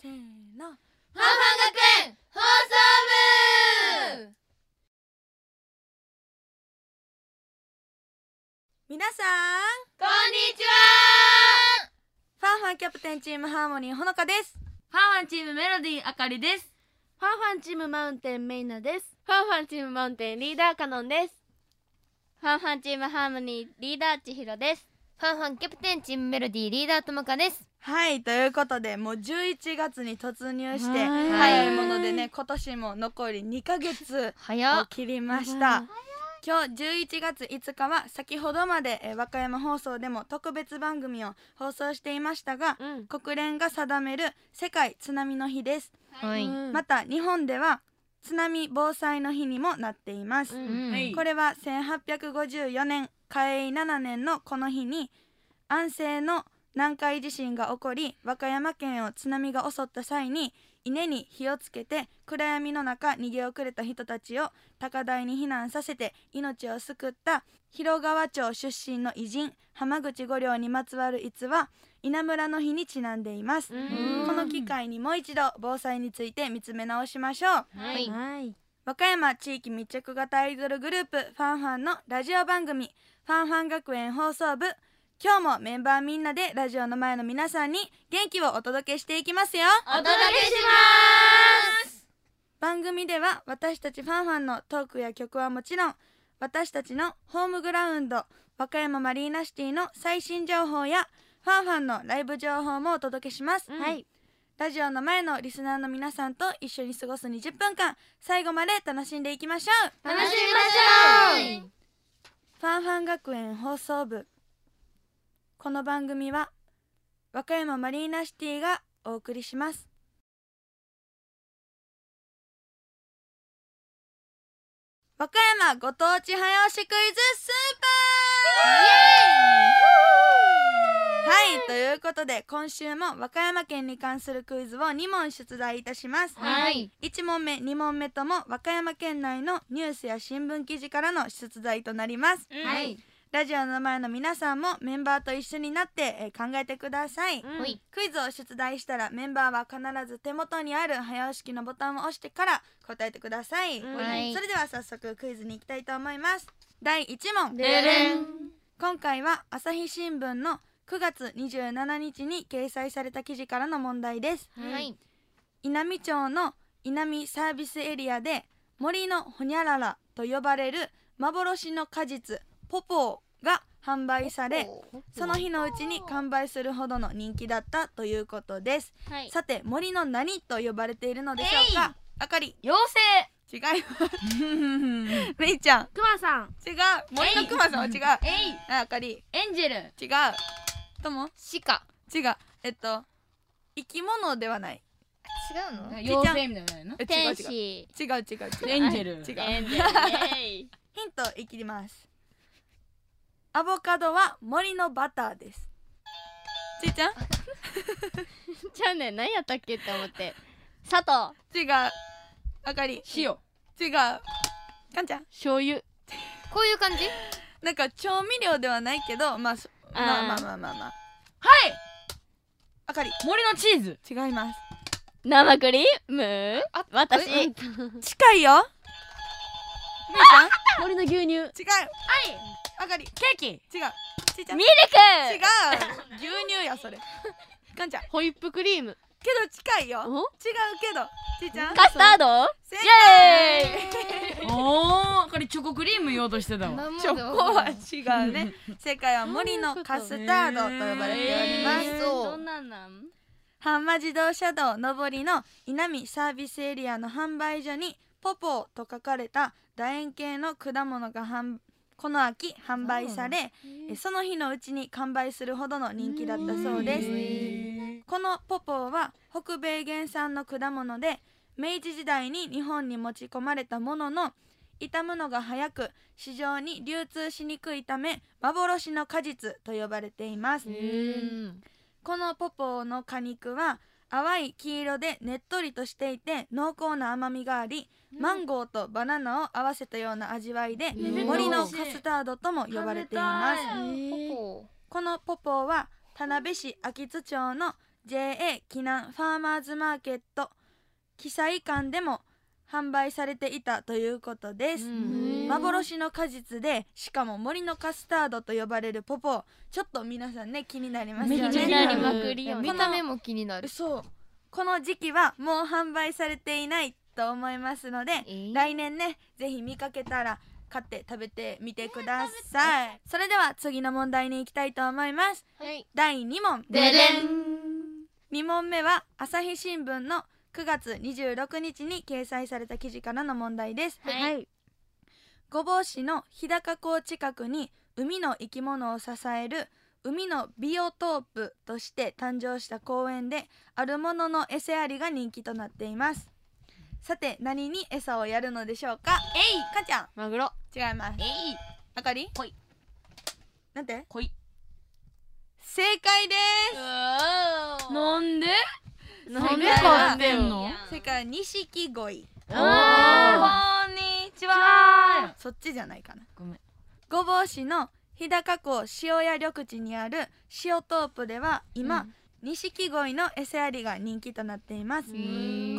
せーの。ファンファン学園放送部。皆さん。こんにちは。ファンファンキャプテンチームハーモニーほのかです。ファンファンチームメロディーあかりです。ファンファンチームマウンテンメイナです。ファンファンチームマウンテンリーダーカノンです。ファンファンチームハーモニーリーダー千尋ですファンファンキャプテンチームメロディーリーダーともかです。はいということでもう11月に突入してはい。早いものでね今年も残り2ヶ月早を切りました。今日11月5日は先ほどまでえー和歌山放送でも特別番組を放送していましたがうん。国連が定める世界津波の日です。はい。うんまた日本では津波防災の日にもなっています、うん。はい。これは1854年嘉永7年のこの日に安政の南海地震が起こり和歌山県を津波が襲った際に稲に火をつけて暗闇の中逃げ遅れた人たちを高台に避難させて命を救った広川町出身の偉人浜口五稜にまつわる逸話稲村の日にちなんでいます、うん。この機会にもう一度防災について見つめ直しましょう。はい。はい。和歌山地域密着型アイドルグループファンファンのラジオ番組ファンファン学園放送部今日もメンバーみんなでラジオの前の皆さんに元気をお届けしていきますよ。お届けします。番組では私たちファンファンのトークや曲はもちろん私たちのホームグラウンド和歌山マリーナシティの最新情報やファンファンのライブ情報もお届けします、はい。ラジオの前のリスナーの皆さんと一緒に過ごす20分間最後まで楽しんでいきましょう。楽しみましょう。ファンファン学園放送部この番組は和歌山マリーナシティがお送りします。和歌山ご当地早押しクイズスーパーはいということで今週も和歌山県に関するクイズを2問出題いたします。はい。1問目2問目とも和歌山県内のニュースや新聞記事からの出題となります。はいラジオの前の皆さんもメンバーと一緒になって、えー考えてください、うん。クイズを出題したらメンバーは必ず手元にある早押し機のボタンを押してから答えてください、それでは早速クイズに行きたいと思います。第1問。でれん。今回は朝日新聞の9月27日に掲載された記事からの問題です。はい。稲美町の稲美サービスエリアで森のほにゃららと呼ばれる幻の果実ポポーが販売されその日のうちに完売するほどの人気だったということです。はい。さて森の何と呼ばれているのでしょうか？あかり。妖違います。めいちゃん。クマさん。違う。森のくまさんは違う。精えいああかり。エンジェル。違う。とも？鹿違う。えっと生き物ではない。違うの？妖精みたいなの違う違う。天使。違う違う違う。エンジェル。違う。エンジェル。イエイ。ヒントいきますアボカドは森のバターです。ちいちゃん？じゃあね何やったっけって思って。砂糖。違う。あかり。塩。違う。かんちゃん？醤油。こういう感じ？なんか調味料ではないけどまあまあまあまあまあまあ。はい！あかり。森のチーズ。違います。生クリーム？あ私。え近いよみーち森の牛乳。ミルゃん違うあかり。ケーキ。違う。ちいちゃん。ク。違う。牛乳やそれ。かんちゃん。ホイップクリーム。けど近いよ。違うおけど。ちいちゃん。カスタード？正イ解エおーこれチョコクリーム言おうとしてたわ。チョだコは違うね。正解は森のカスタードと呼ばれております、えー。そうどんなん？なん阪和自動車道上りの稲見サービスエリアの販売所にポポーと書かれた楕円形の果物が販この秋販売されえその日のうちに完売するほどの人気だったそうです。このポポーは北米原産の果物で明治時代に日本に持ち込まれたものの傷むのが早く市場に流通しにくいため幻の果実と呼ばれています。うんこのポポーの果肉は淡い黄色でねっとりとしていて濃厚な甘みがあり、マンゴーとバナナを合わせたような味わいで、ー森のカスタードとも呼ばれています。食べたい。ポポこのポポーは田辺市秋津町の JA 紀南ファーマーズマーケット記載館でも販売されていたということです、幻の果実でしかも森のカスタードと呼ばれるポポ。ちょっと皆さんね気になりますよね。気になりまくりよ見た目も気になる。そう。この時期はもう販売されていないと思いますので、えー？来年ねぜひ見かけたら買って食べてみてください。それでは次の問題に行きたいと思います。はい。第2問。ででん。2問目は朝日新聞の9月26日に掲載された記事からの問題です。はい。御坊市の日高港近くに海の生き物を支える海のビオトープとして誕生した公園であるものの餌やりが人気となっています。さて何に餌をやるのでしょうか？えい！かんちゃん。マグロ。違います。えい！あかり？来い。なんて？来い。正解です。なんで？なんで変わってんの？正解は錦鯉あーこんにちは。そっちじゃないかな。ごめん。御坊市の日高港塩屋緑地にある塩トープでは今、錦鯉の餌やりが人気となっています。こ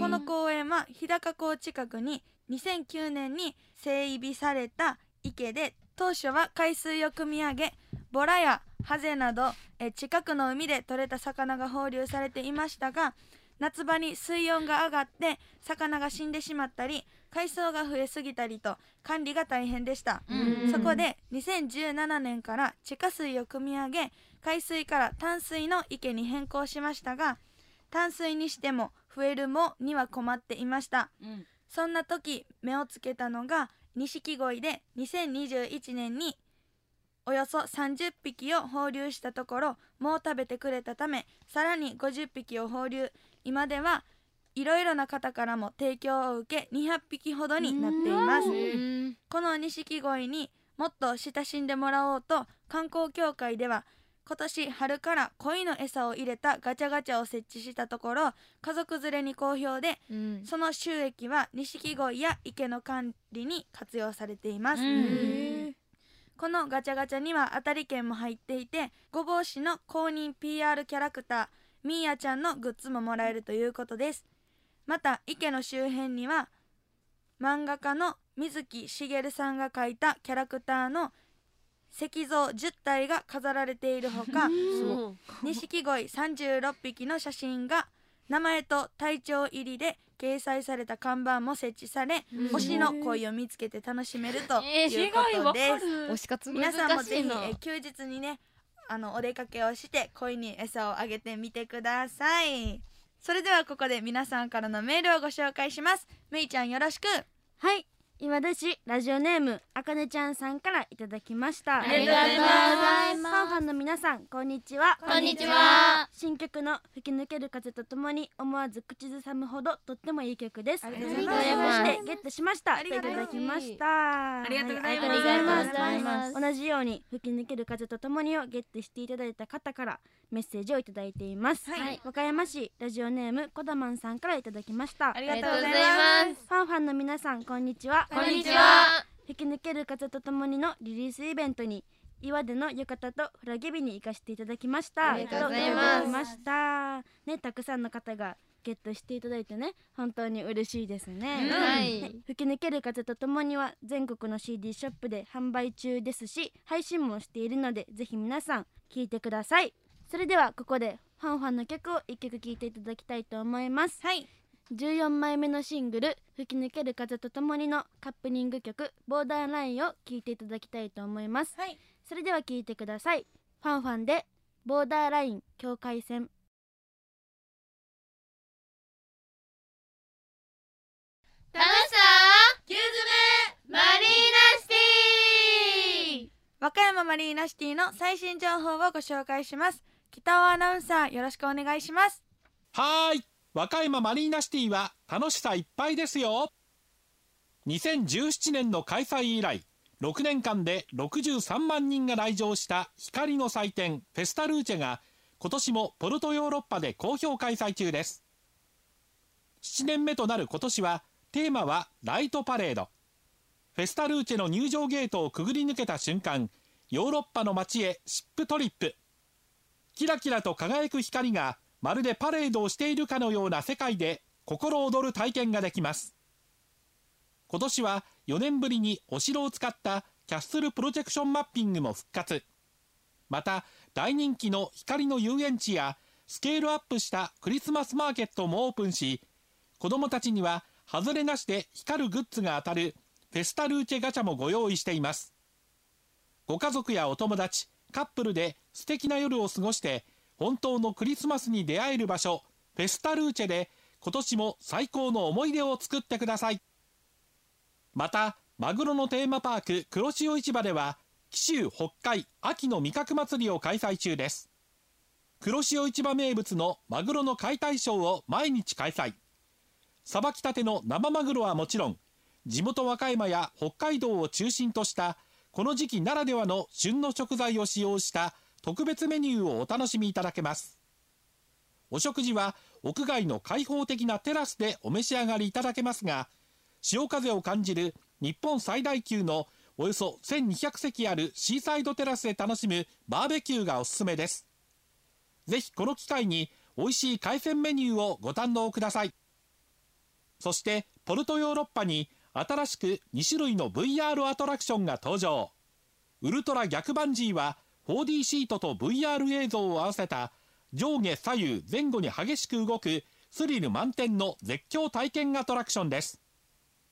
の公園は日高港近くに2009年に整備された池で当初は海水を汲み上げボラやハゼなどえ近くの海で採れた魚が放流されていましたが夏場に水温が上がって魚が死んでしまったり海藻が増えすぎたりと管理が大変でした、うん。そこで2017年から地下水を汲み上げ海水から淡水の池に変更しましたが淡水にしても増えるもには困っていました。うん。そんな時目をつけたのが錦鯉で2021年におよそ30匹を放流したところもう食べてくれたためさらに50匹を放流今ではいろいろな方からも提供を受け200匹ほどになっています。この錦鯉にもっと親しんでもらおうと観光協会では今年春から鯉の餌を入れたガチャガチャを設置したところ家族連れに好評でうん。その収益は錦鯉や池の管理に活用されています、うん。このガチャガチャには当たり券も入っていて御坊市の公認 PR キャラクターミーヤちゃんのグッズももらえるということです。また池の周辺には漫画家の水木しげるさんが描いたキャラクターの石像10体が飾られているほか 錦鯉36匹の写真が名前と体調入りで掲載された看板も設置され、推しの鯉を見つけて楽しめるということです、推し活皆さんもぜひえ休日にねあのお出かけをして恋に餌をあげてみてください。それではここで皆さんからのメールをご紹介します。めいちゃんよろしく。はい。今田市ラジオネームあかねちゃんさんからいただきました。ありがとうございます。ファンファンの皆さんこんにちは。こんにちは。新曲の吹き抜ける風とともに思わず口ずさむほどとってもいい曲です。ありがとうございます。ゲットしました。いただきました。ありがとうございます。はいありがとうございます。同じように吹き抜ける風とともにをゲットしていただいた方からメッセージをいただいています、はい。和歌山市ラジオネームこだまんさんからいただきました。ありがとうございまざいます。ファンファンの皆さんこんにちは。こんにちは。吹き抜ける風とともにのリリースイベントに岩手の浴衣とフラゲ日に行かせていただきました。ありがとうございます。いました。ねたくさんの方がゲットしていただいてね本当に嬉しいですね、うん。はい。ね吹き抜ける風とともには全国の CD ショップで販売中ですし配信もしているのでぜひ皆さん聴いてくださいそれではここでファンファンの曲を一曲聴いていただきたいと思います。はい。14枚目のシングル「吹き抜ける風とともに」のカップニング曲「ボーダーライン」を聴いていただきたいと思います。はい。それでは聴いてください。ファンファンで「ボーダーライン境界線」楽しさマリーナシティ。和歌山マリーナシティの最新情報をご紹介します北尾アナウンサーよろしくお願いします。はい。和歌山マリーナシティは楽しさいっぱいですよ。2017年の開催以来6年間で63万人が来場した光の祭典フェスタルーチェが今年もポルトヨーロッパで好評開催中です。7年目となる今年はテーマはライトパレード。フェスタルーチェの入場ゲートをくぐり抜けた瞬間ヨーロッパの街へシップトリップ。キラキラと輝く光がまるでパレードをしているかのような世界で心躍る体験ができます。今年は4年ぶりにお城を使ったキャッスルプロジェクションマッピングも復活。また大人気の光の遊園地やスケールアップしたクリスマスマーケットもオープンし子どもたちには外れなしで光るグッズが当たるフェスタルーチェガチャもご用意しています。ご家族やお友達カップルで素敵な夜を過ごして本当のクリスマスに出会える場所フェスタルーチェで今年も最高の思い出を作ってください。またマグロのテーマパーク黒潮市場では紀州北海秋の味覚祭りを開催中です。黒潮市場名物のマグロの解体ショーを毎日開催。さばきたての生マグロはもちろん地元和歌山や北海道を中心としたこの時期ならではの旬の食材を使用した特別メニューをお楽しみいただけます。お食事は屋外の開放的なテラスでお召し上がりいただけますが潮風を感じる日本最大級のおよそ1200席あるシーサイドテラスで楽しむバーベキューがおすすめです。ぜひこの機会に美味しい海鮮メニューをご堪能ください。そしてポルトヨーロッパに新しく2種類の VR アトラクションが登場。ウルトラ逆バンジーは 4D シートと VR 映像を合わせた上下左右前後に激しく動くスリル満点の絶叫体験アトラクションです。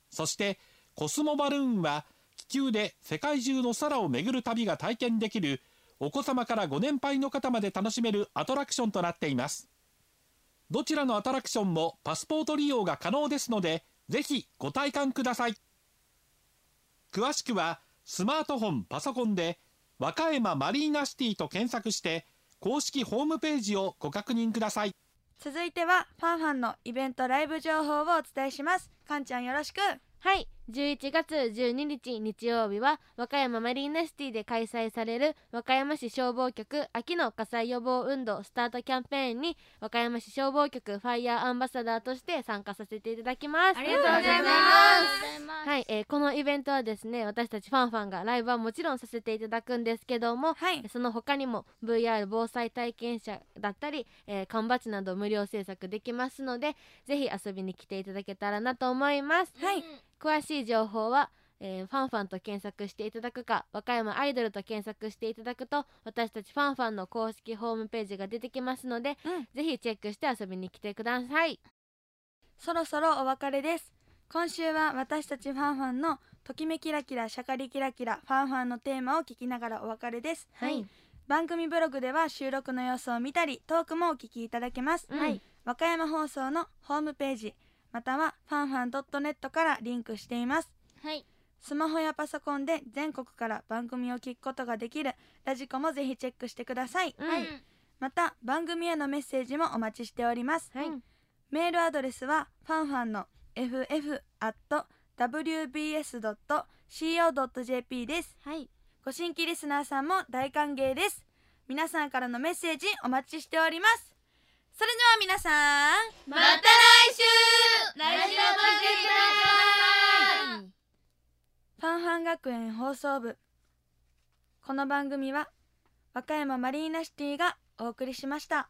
そしてコスモバルーンは気球で世界中の空を巡る旅が体験できるお子様からご年配の方まで楽しめるアトラクションとなっています。どちらのアトラクションもパスポート利用が可能ですのでぜひご体感ください。詳しくはスマートフォンパソコンで和歌山マリーナシティと検索して公式ホームページをご確認ください。続いてはファンファンのイベントライブ情報をお伝えします。かんちゃんよろしく。はい11月12日日曜日は和歌山マリーナシティで開催される和歌山市消防局秋の火災予防運動スタートキャンペーンに和歌山市消防局ファイヤーアンバサダーとして参加させていただきます。ありがとうございます。はい、えーこのイベントはですね私たちファンファンがライブはもちろんさせていただくんですけどもはい。その他にも VR 防災体験者だったり、えー缶バッジなど無料制作できますのでぜひ遊びに来ていただけたらなと思います。はい詳しい情報は、えーファンファンと検索していただくか和歌山アイドルと検索していただくと私たちファンファンの公式ホームページが出てきますので、うん。ぜひチェックして遊びに来てください。そろそろお別れです。今週は私たちファンファンのときめキラキラシャカリキラキラファンファンのテーマを聞きながらお別れです。はい、番組ブログでは収録の様子を見たりトークもお聞きいただけます、はい。和歌山放送のホームページまたはファンファン .net からリンクしています。はい。スマホやパソコンで全国から番組を聞くことができるラジコもぜひチェックしてください、はい。また番組へのメッセージもお待ちしております、はい。メールアドレスはファンファンの ff.wbs.co.jp です。はい。ご新規リスナーさんも大歓迎です。皆さんからのメッセージお待ちしておりますそれでは皆さんまた来週。ラジオとしてくださいファンファン学園放送部。この番組は和歌山マリーナシティがお送りしました。